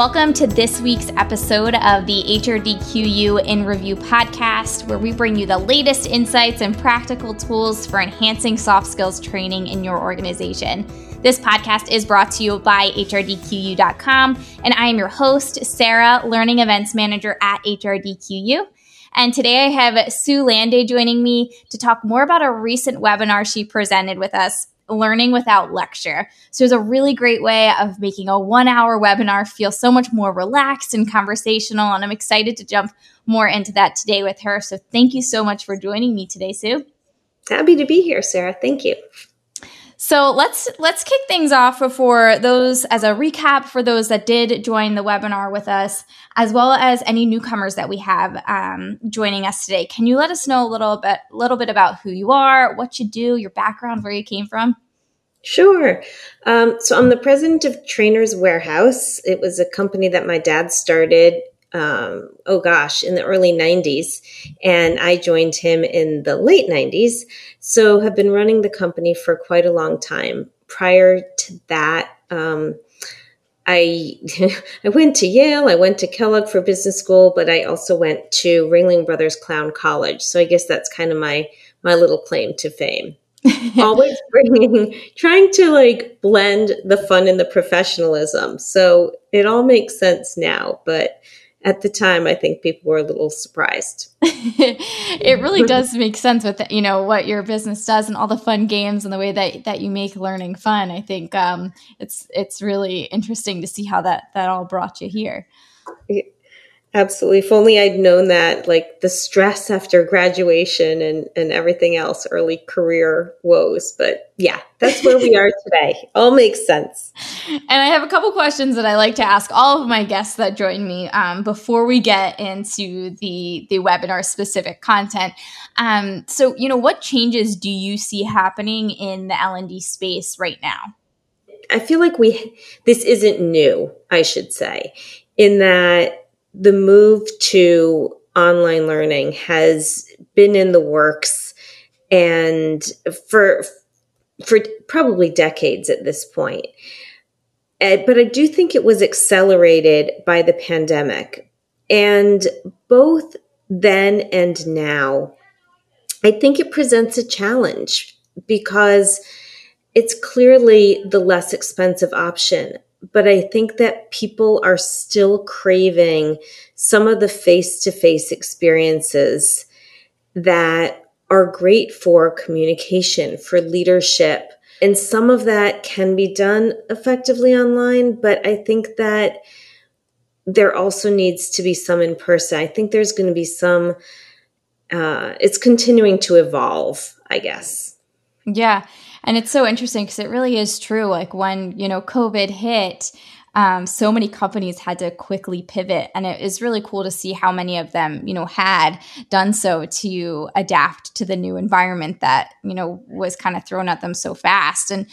Welcome to this week's episode of the HRDQU in Review podcast, where we bring you the latest insights and practical tools for enhancing soft skills training in your organization. This podcast is brought to you by HRDQU.com, and I am your host, Sarah, Learning Events Manager at HRDQU. And today I have Sue Landay joining me to talk more about a recent webinar she presented with us learning without lecture. So it's a really great way of making a one hour webinar feel so much more relaxed and conversational. And I'm excited to jump more into that today with her. So thank you so much for joining me today, Sue. Happy to be here, Sarah. Thank you. So let's let's kick things off before those as a recap for those that did join the webinar with us, as well as any newcomers that we have um, joining us today. Can you let us know a little bit a little bit about who you are, what you do, your background, where you came from? Sure. Um, so I'm the president of Trainers Warehouse. It was a company that my dad started um, oh gosh, in the early 90s. And I joined him in the late 90s. So have been running the company for quite a long time. Prior to that, um, I I went to Yale, I went to Kellogg for business school, but I also went to Ringling Brothers Clown College. So I guess that's kind of my my little claim to fame. Always bringing trying to like blend the fun and the professionalism. So it all makes sense now, but at the time i think people were a little surprised. It really does make sense with you know what your business does and all the fun games and the way that that you make learning fun. I think um, it's it's really interesting to see how that that all brought you here Absolutely. If only I'd known that, like the stress after graduation and, and everything else, early career woes. But yeah, that's where we are today. All makes sense. And I have a couple questions that I like to ask all of my guests that join me um, before we get into the the webinar specific content. Um, so, you know, what changes do you see happening in the L and D space right now? I feel like we this isn't new. I should say, in that the move to online learning has been in the works and for for probably decades at this point. but I do think it was accelerated by the pandemic. And both then and now, I think it presents a challenge because it's clearly the less expensive option but I think that people are still craving some of the face to face experiences that are great for communication, for leadership. And some of that can be done effectively online, but I think that there also needs to be some in person. I think there's going to be some, uh, it's continuing to evolve, I guess. Yeah. And it's so interesting because it really is true. Like when, you know, COVID hit, um, so many companies had to quickly pivot. And it is really cool to see how many of them, you know, had done so to adapt to the new environment that, you know, was kind of thrown at them so fast. And,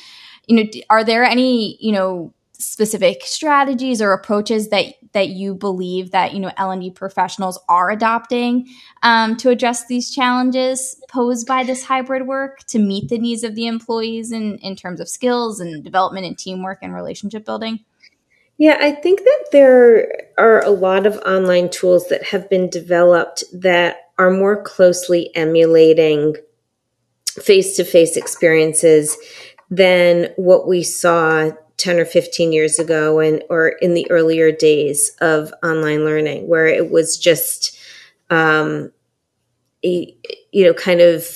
you know, are there any, you know, specific strategies or approaches that that you believe that you know L&D professionals are adopting um, to address these challenges posed by this hybrid work to meet the needs of the employees in, in terms of skills and development and teamwork and relationship building? Yeah, I think that there are a lot of online tools that have been developed that are more closely emulating face to face experiences than what we saw 10 or 15 years ago and or in the earlier days of online learning where it was just um, a, you know kind of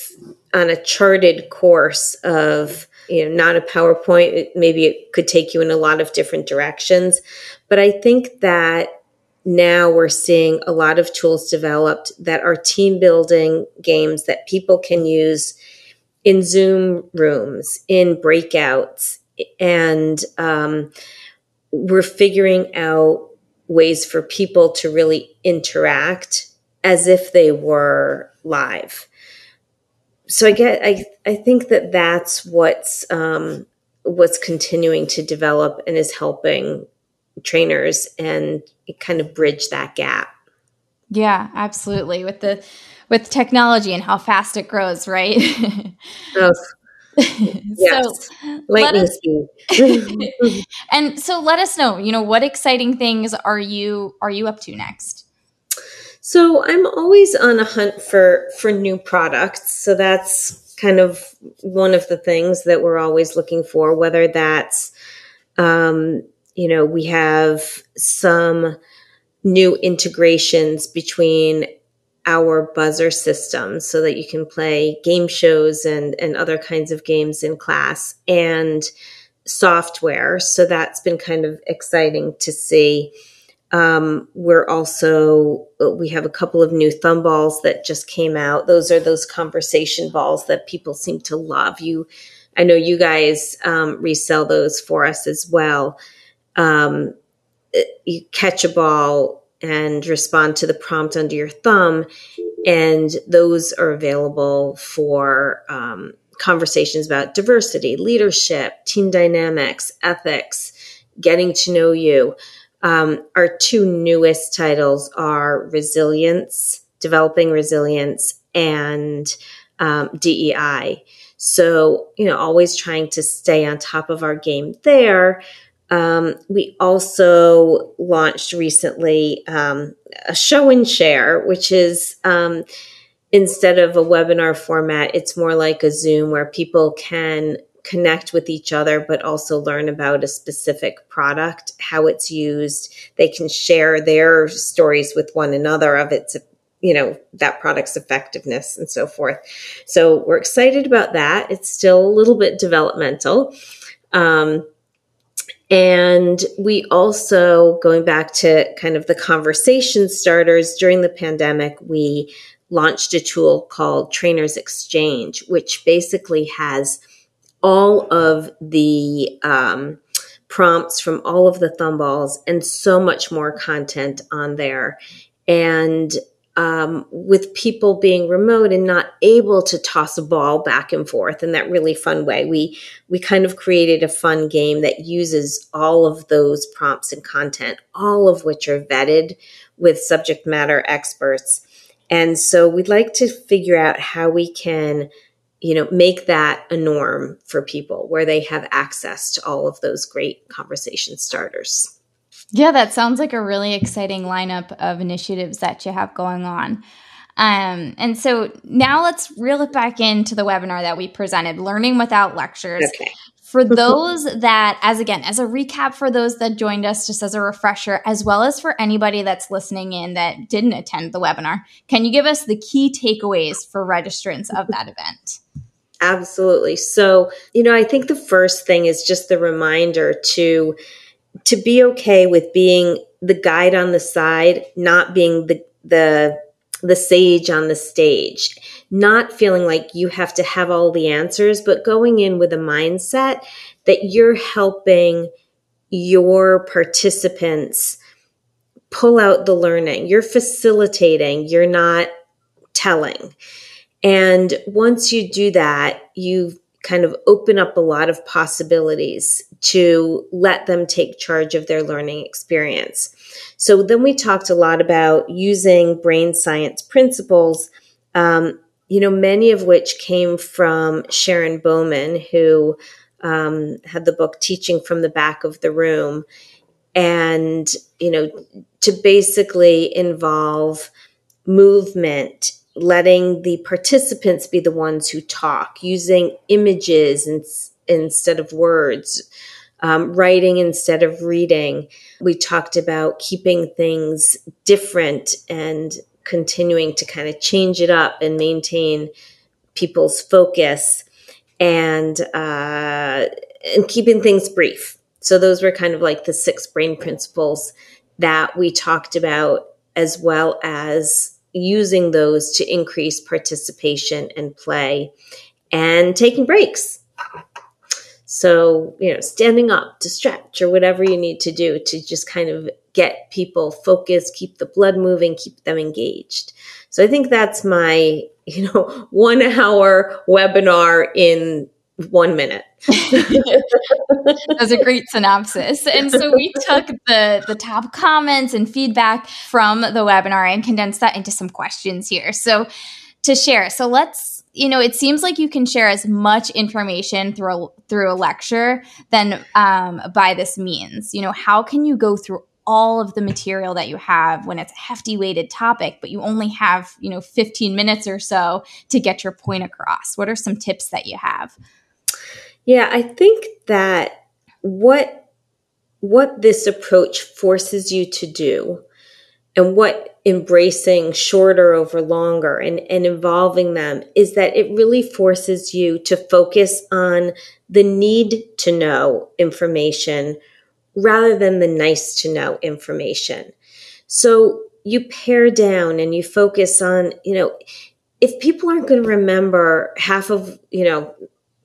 on a charted course of you know not a powerpoint. It, maybe it could take you in a lot of different directions. But i think that now we're seeing a lot of tools developed that are team building games that people can use in zoom rooms in breakouts and um, we're figuring out ways for people to really interact as if they were live. So I get, I, I think that that's what's um, what's continuing to develop and is helping trainers and kind of bridge that gap. Yeah, absolutely. With the with technology and how fast it grows, right? oh, yes. so lightning us, speed. and so let us know, you know, what exciting things are you are you up to next? So I'm always on a hunt for for new products. So that's kind of one of the things that we're always looking for, whether that's um, you know, we have some new integrations between our buzzer system so that you can play game shows and, and other kinds of games in class and software. So that's been kind of exciting to see. Um, we're also, we have a couple of new thumb balls that just came out. Those are those conversation balls that people seem to love. You, I know you guys um, resell those for us as well. Um, you catch a ball and respond to the prompt under your thumb. And those are available for um, conversations about diversity, leadership, team dynamics, ethics, getting to know you. Um, our two newest titles are Resilience, Developing Resilience, and um, DEI. So, you know, always trying to stay on top of our game there. Um, we also launched recently um, a show and share, which is um, instead of a webinar format, it's more like a Zoom where people can connect with each other, but also learn about a specific product, how it's used. They can share their stories with one another of its you know that product's effectiveness and so forth. So we're excited about that. It's still a little bit developmental. Um, and we also, going back to kind of the conversation starters during the pandemic, we launched a tool called Trainers Exchange, which basically has all of the um, prompts from all of the thumb balls and so much more content on there. And um, with people being remote and not able to toss a ball back and forth in that really fun way. We we kind of created a fun game that uses all of those prompts and content, all of which are vetted with subject matter experts. And so we'd like to figure out how we can, you know, make that a norm for people where they have access to all of those great conversation starters. Yeah, that sounds like a really exciting lineup of initiatives that you have going on. Um, and so now let's reel it back into the webinar that we presented, Learning Without Lectures. Okay. For those that, as again, as a recap for those that joined us, just as a refresher, as well as for anybody that's listening in that didn't attend the webinar, can you give us the key takeaways for registrants of that event? Absolutely. So, you know, I think the first thing is just the reminder to to be okay with being the guide on the side, not being the the the sage on the stage, not feeling like you have to have all the answers, but going in with a mindset that you're helping your participants pull out the learning. You're facilitating, you're not telling. And once you do that, you kind of open up a lot of possibilities to let them take charge of their learning experience. So then we talked a lot about using brain science principles, um, you know, many of which came from Sharon Bowman, who um, had the book Teaching from the Back of the Room. And, you know, to basically involve movement letting the participants be the ones who talk, using images in, instead of words, um, writing instead of reading. We talked about keeping things different and continuing to kind of change it up and maintain people's focus and uh, and keeping things brief. So those were kind of like the six brain principles that we talked about, as well as using those to increase participation and play and taking breaks. So, you know, standing up to stretch or whatever you need to do to just kind of get people focused, keep the blood moving, keep them engaged. So I think that's my, you know, one hour webinar in one minute. That's a great synopsis. And so we took the the top comments and feedback from the webinar and condensed that into some questions here. So to share. So let's you know, it seems like you can share as much information through a, through a lecture than um, by this means. You know, how can you go through all of the material that you have when it's a hefty weighted topic, but you only have, you know, 15 minutes or so to get your point across? What are some tips that you have? Yeah, I think that what what this approach forces you to do and what embracing shorter over longer and, and involving them is that it really forces you to focus on the need to know information rather than the nice to know information. So you pare down and you focus on, you know, if people aren't going to remember half of, you know,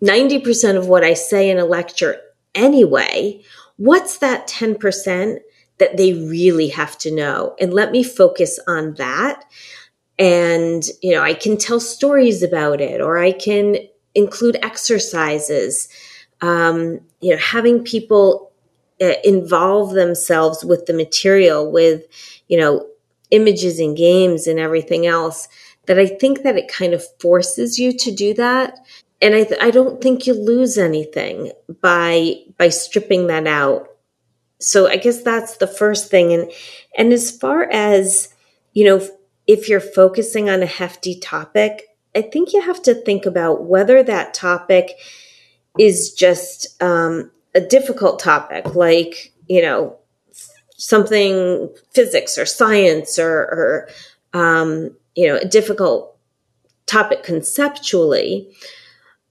90% of what I say in a lecture anyway, what's that 10% that they really have to know? And let me focus on that. And, you know, I can tell stories about it or I can include exercises. Um, you know, having people uh, involve themselves with the material, with, you know, images and games and everything else that I think that it kind of forces you to do that. And I, th- I don't think you lose anything by by stripping that out. So I guess that's the first thing. And and as far as you know, if you're focusing on a hefty topic, I think you have to think about whether that topic is just um, a difficult topic, like you know something physics or science or, or um, you know a difficult topic conceptually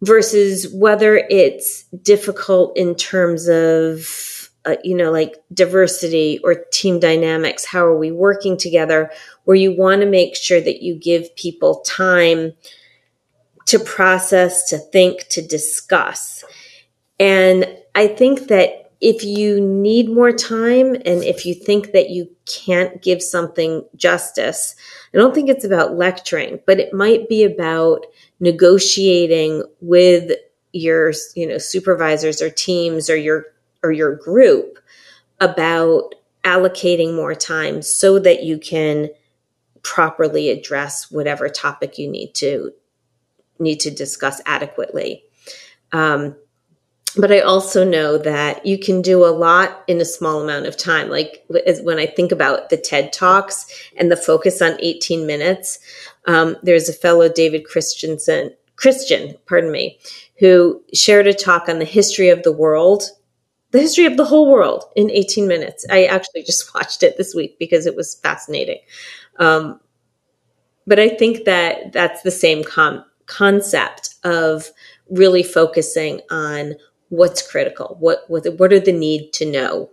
versus whether it's difficult in terms of uh, you know like diversity or team dynamics how are we working together where you want to make sure that you give people time to process to think to discuss. And i think that if you need more time and if you think that you can't give something justice i don't think it's about lecturing but it might be about negotiating with your you know supervisors or teams or your or your group about allocating more time so that you can properly address whatever topic you need to need to discuss adequately um, but I also know that you can do a lot in a small amount of time. Like when I think about the TED Talks and the focus on 18 minutes, um, there's a fellow, David Christensen, Christian, pardon me, who shared a talk on the history of the world, the history of the whole world in 18 minutes. I actually just watched it this week because it was fascinating. Um, but I think that that's the same com- concept of really focusing on what's critical, what what what are the need to know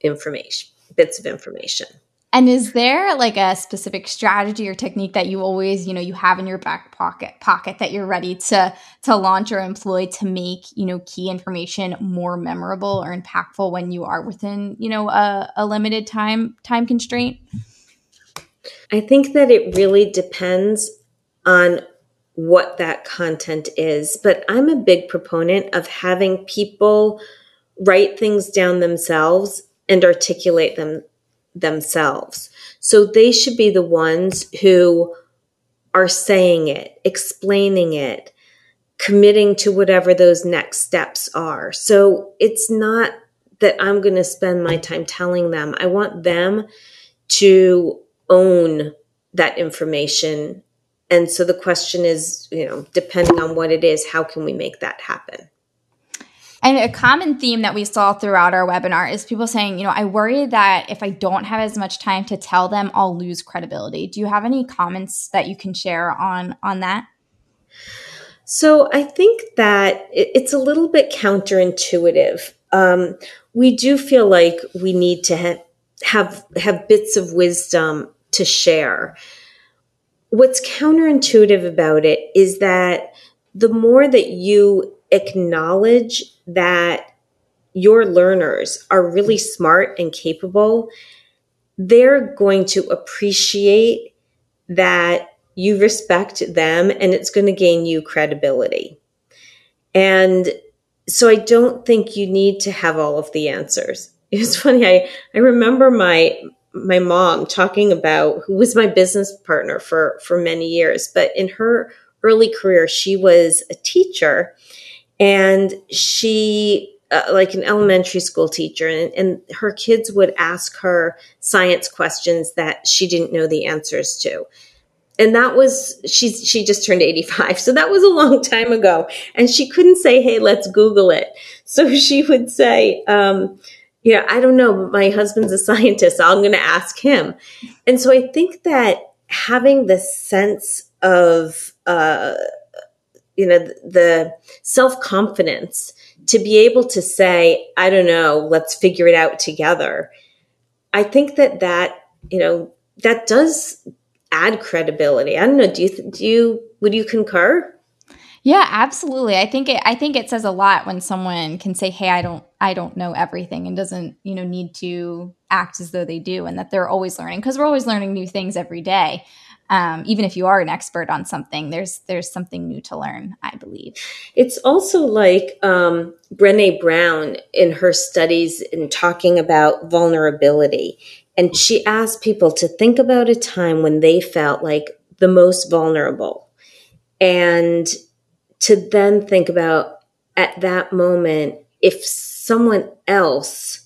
information, bits of information. And is there like a specific strategy or technique that you always, you know, you have in your back pocket pocket that you're ready to to launch or employ to make, you know, key information more memorable or impactful when you are within, you know, a, a limited time time constraint? I think that it really depends on what that content is. But I'm a big proponent of having people write things down themselves and articulate them themselves. So they should be the ones who are saying it, explaining it, committing to whatever those next steps are. So it's not that I'm going to spend my time telling them. I want them to own that information and so the question is, you know, depending on what it is, how can we make that happen? And a common theme that we saw throughout our webinar is people saying, you know, I worry that if I don't have as much time to tell them, I'll lose credibility. Do you have any comments that you can share on on that? So I think that it's a little bit counterintuitive. Um, we do feel like we need to ha- have have bits of wisdom to share what's counterintuitive about it is that the more that you acknowledge that your learners are really smart and capable, they're going to appreciate that you respect them and it's going to gain you credibility. And so I don't think you need to have all of the answers. It's funny. I, I remember my, my mom talking about who was my business partner for for many years but in her early career, she was a teacher and she uh, like an elementary school teacher and, and her kids would ask her science questions that she didn't know the answers to. And that was she she just turned 85 so that was a long time ago. And she couldn't say hey let's google it. So she would say um, you know i don't know but my husband's a scientist so i'm going to ask him. And so i think that having the sense of uh, you know the self-confidence to be able to say, I don't know, let's figure it out together. I think that that, you know, that does add credibility. I don't know. Do you, do you, would you concur? Yeah, absolutely. I think it I think it says a lot when someone can say, "Hey, I don't I don't know everything," and doesn't, you know, need to act as though they do and that they're always learning because we're always learning new things every day um, even if you are an expert on something there's there's something new to learn i believe. It's also like um, Brené Brown in her studies in talking about vulnerability. And she asked people to think about a time when they felt like the most vulnerable. And to then think about at that moment if someone else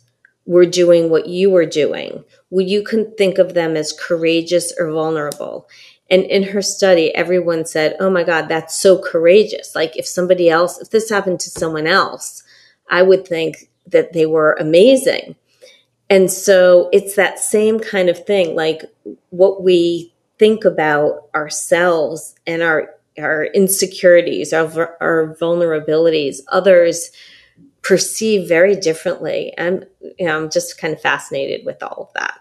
were doing what you were doing you can think of them as courageous or vulnerable. And in her study, everyone said, Oh my God, that's so courageous. Like if somebody else, if this happened to someone else, I would think that they were amazing. And so it's that same kind of thing, like what we think about ourselves and our our insecurities, our, our vulnerabilities, others perceive very differently. And you know, I'm just kind of fascinated with all of that.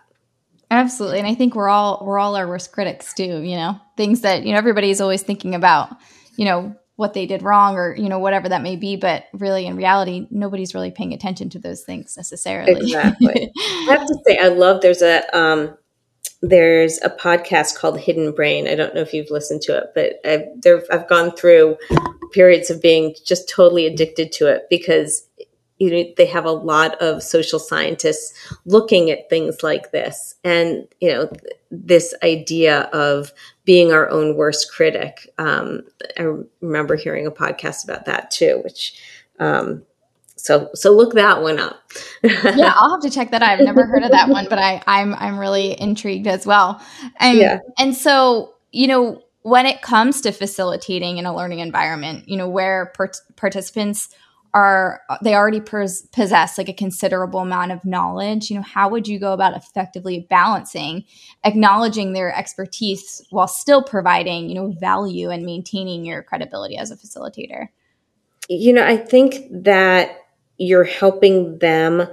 Absolutely. And I think we're all we're all our worst critics too, you know. Things that, you know, everybody's always thinking about, you know, what they did wrong or, you know, whatever that may be, but really in reality, nobody's really paying attention to those things necessarily. Exactly. I have to say I love there's a um there's a podcast called Hidden Brain. I don't know if you've listened to it, but I've I've gone through periods of being just totally addicted to it because you know they have a lot of social scientists looking at things like this and you know this idea of being our own worst critic um, i remember hearing a podcast about that too which um, so so look that one up. Yeah i'll have to check that i've never heard of that one but i i'm i'm really intrigued as well. And yeah. and so you know when it comes to facilitating in a learning environment you know where participants are they already pers- possess like a considerable amount of knowledge you know how would you go about effectively balancing acknowledging their expertise while still providing you know value and maintaining your credibility as a facilitator? You know i think that you're helping them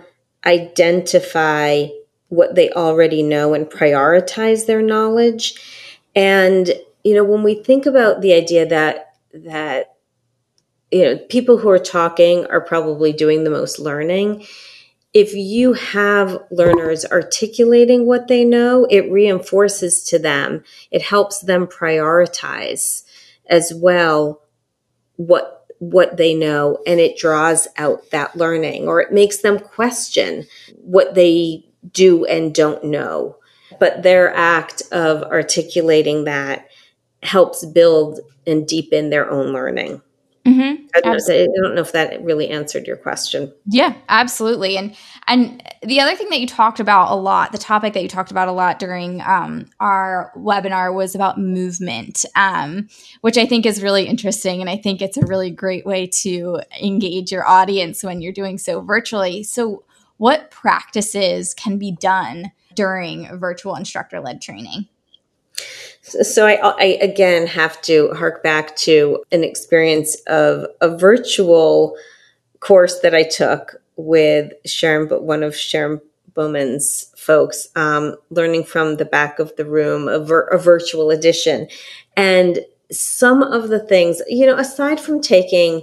identify what they already know and prioritize their knowledge and you know when we think about the idea that that you know, people who are talking are probably doing the most learning. If you have learners articulating what they know, it reinforces to them, it helps them prioritize as well what what they know and it draws out that learning or it makes them question what they do and don't know but their act of articulating that helps build and deepen their own learning Mm-hmm. I, don't know, I don't know if that really answered your question. Yeah, absolutely. And and the other thing that you talked about a lot, the topic that you talked about a lot during um, our webinar was about movement, um, which I think is really interesting, and I think it's a really great way to engage your audience when you're doing so virtually. So, what practices can be done during virtual instructor led training? So I, I again have to hark back to an experience of a virtual course that I took with Sharon, but one of Sharon Bowman's folks, um, learning from the back of the room, a, vir- a virtual edition. And some of the things, you know, aside from taking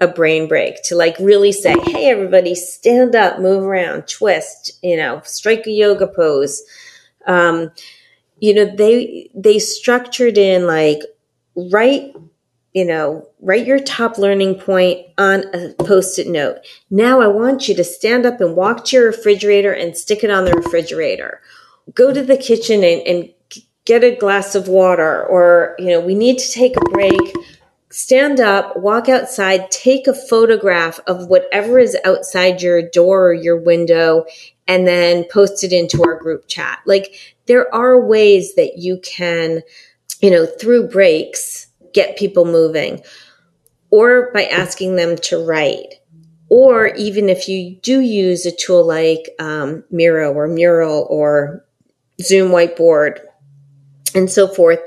a brain break to like really say, hey, everybody, stand up, move around, twist, you know, strike a yoga pose. Um, you know they they structured in like write you know write your top learning point on a post-it note. Now i want you to stand up and walk to your refrigerator and stick it on the refrigerator. Go to the kitchen and, and get a glass of water or you know we need to take a break. Stand up walk outside take a photograph of whatever is outside your door or your window and then post it into our group chat. Like there are ways that you can you know through breaks get people moving or by asking them to write or even if you do use a tool like um, Miro or Mural or Zoom whiteboard and so forth,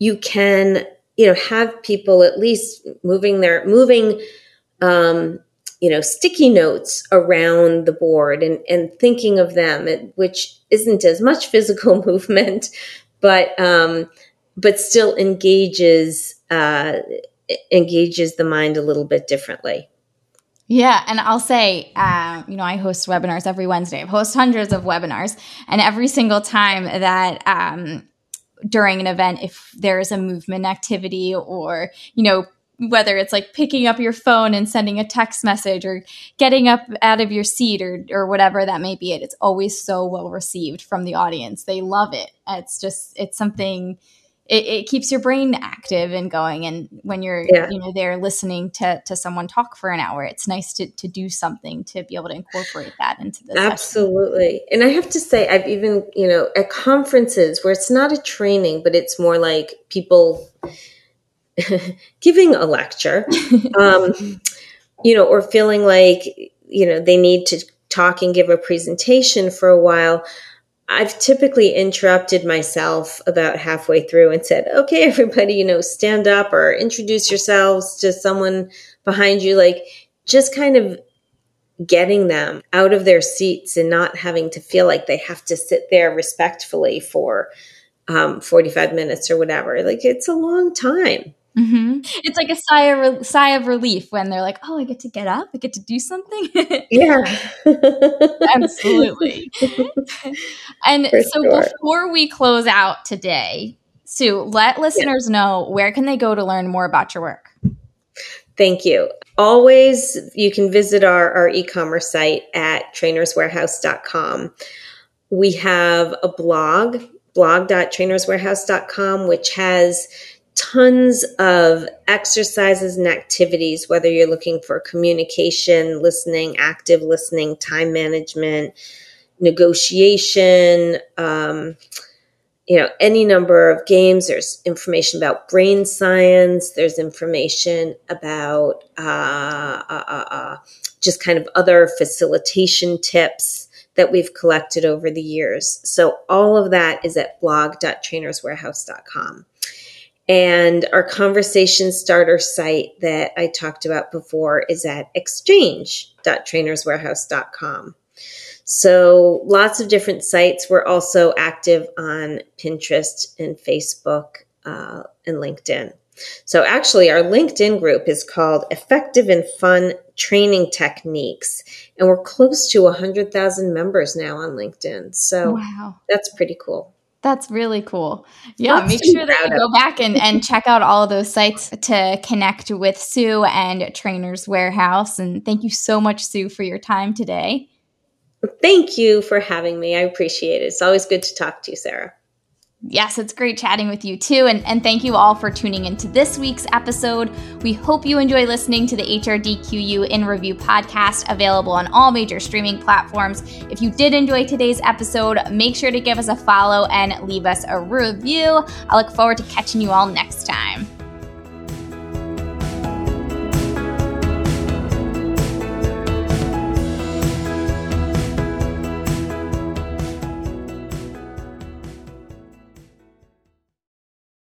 you can, you know, have people at least moving their, moving, um, you know, sticky notes around the board and, and thinking of them, which isn't as much physical movement, but, um, but still engages, uh, engages the mind a little bit differently. Yeah, and I'll say, uh, you know, I host webinars every Wednesday. I've hosted hundreds of webinars, and every single time that um, during an event if there's a movement activity or, you know, whether it's like picking up your phone and sending a text message or getting up out of your seat or, or whatever that may be it it's always so well received from the audience they love it it's just it's something it, it, keeps your brain active and going. And when you're, yeah. you know, there listening to, to someone talk for an hour, it's nice to, to do something to be able to incorporate that into the Absolutely. Session. And I have to say, I've even, you know, at conferences where it's not a training, but it's more like people giving a lecture, um, you know, or feeling like, you know, they need to talk and give a presentation for a while. I've typically interrupted myself about halfway through and said, okay, everybody, you know, stand up or introduce yourselves to someone behind you. Like just kind of getting them out of their seats and not having to feel like they have to sit there respectfully for um, 45 minutes or whatever. Like it's a long time. Mm-hmm. It's like a sigh of re- sigh of relief when they're like, "Oh, I get to get up, I get to do something." yeah, absolutely. and For so, sure. before we close out today, Sue, let listeners yeah. know where can they go to learn more about your work. Thank you. Always, you can visit our, our e-commerce site at trainerswarehouse.com. We have a blog, blog.trainerswarehouse.com, which has tons of exercises and activities, whether you're looking for communication, listening, active listening, time management, negotiation, um, you know, any number of games. There's information about brain science. There's information about uh, uh, uh, uh just kind of other facilitation tips that we've collected over the years. So all of that is at blog.trainerswarehouse.com. And our conversation starter site that I talked about before is at exchange.trainerswarehouse.com. So lots of different sites. We're also active on Pinterest and Facebook uh, and LinkedIn. So actually, our LinkedIn group is called Effective and Fun Training Techniques, and we're close to 100,000 members now on LinkedIn. So wow. that's pretty cool. That's really cool. Yeah, That's make sure that you go back and, and check out all of those sites to connect with Sue and Trainers Warehouse. And thank you so much, Sue, for your time today. Thank you for having me. I appreciate it. It's always good to talk to you, Sarah. Yes, it's great chatting with you too. And, and thank you all for tuning into this week's episode. We hope you enjoy listening to the HRDQU in Review podcast, available on all major streaming platforms. If you did enjoy today's episode, make sure to give us a follow and leave us a review. I look forward to catching you all next time.